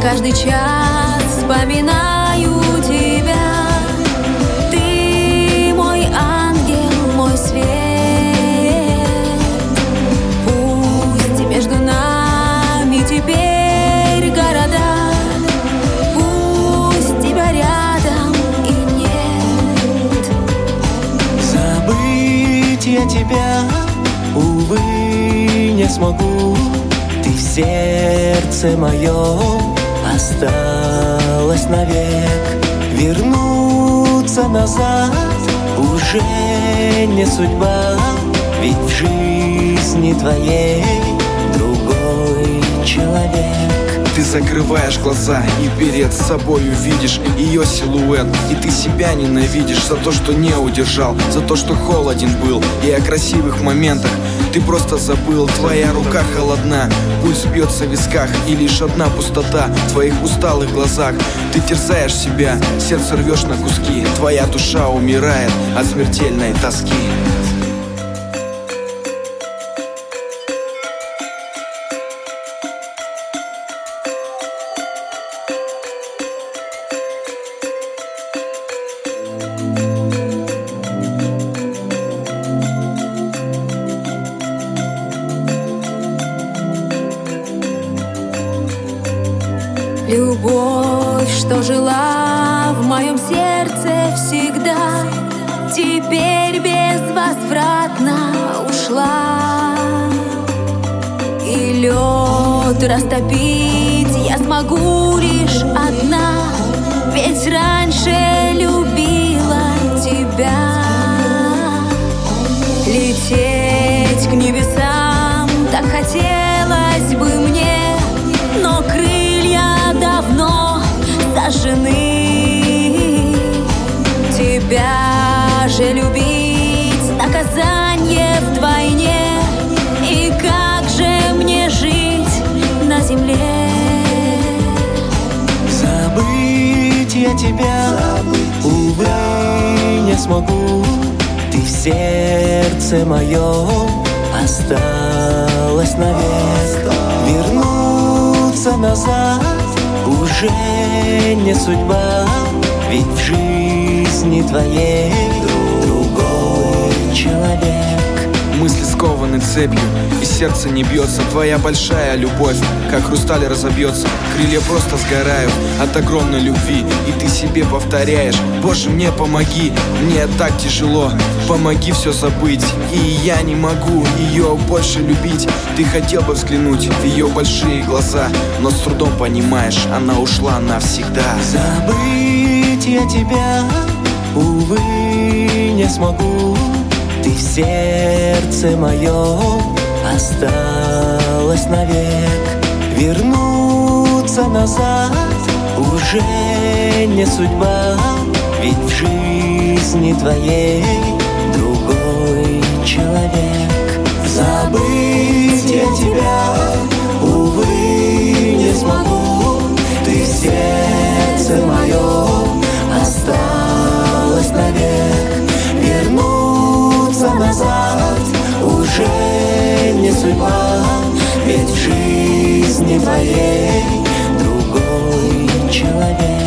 каждый час вспоминаю тебя. Ты мой ангел, мой свет. Пусть между нами теперь города, пусть тебя рядом и нет. Забыть я тебя, увы, не смогу Ты в сердце моем осталась навек. Вернуться назад уже не судьба Ведь в жизни твоей Ты закрываешь глаза и перед собою видишь ее силуэт. И ты себя ненавидишь за то, что не удержал За то, что холоден был. И о красивых моментах Ты просто забыл, твоя рука холодна Пульс бьется в висках и лишь одна пустота В твоих усталых глазах. Ты терзаешь себя, сердце рвешь на куски. Твоя душа умирает от смертельной тоски Любовь, что жила в моем сердце всегда, теперь безвозвратно ушла. И лед растопить я смогу лишь одна, ведь раньше любила тебя. Сожжены. Тебя же любить наказание вдвойне, и как же мне жить на земле? Забыть я тебя, увы, не смогу Ты в сердце моем осталась навек уже не судьба Ведь в жизни твоей Скованы цепью, и сердце не бьется. Твоя большая любовь, как хрусталь разобьется. Крылья просто сгорают от огромной любви И ты себе повторяешь, Боже, мне помоги Мне так тяжело, помоги все забыть И я не могу ее больше любить Ты хотел бы взглянуть в ее большие глаза Но с трудом понимаешь, она ушла навсегда. Забыть я тебя, увы, не смогу Ты в сердце моем осталась навек. Вернуться назад уже не судьба Ведь в жизни твоей другой человек. Забыть я тебя, назад. Уже не судьба Ведь в жизни твоей другой человек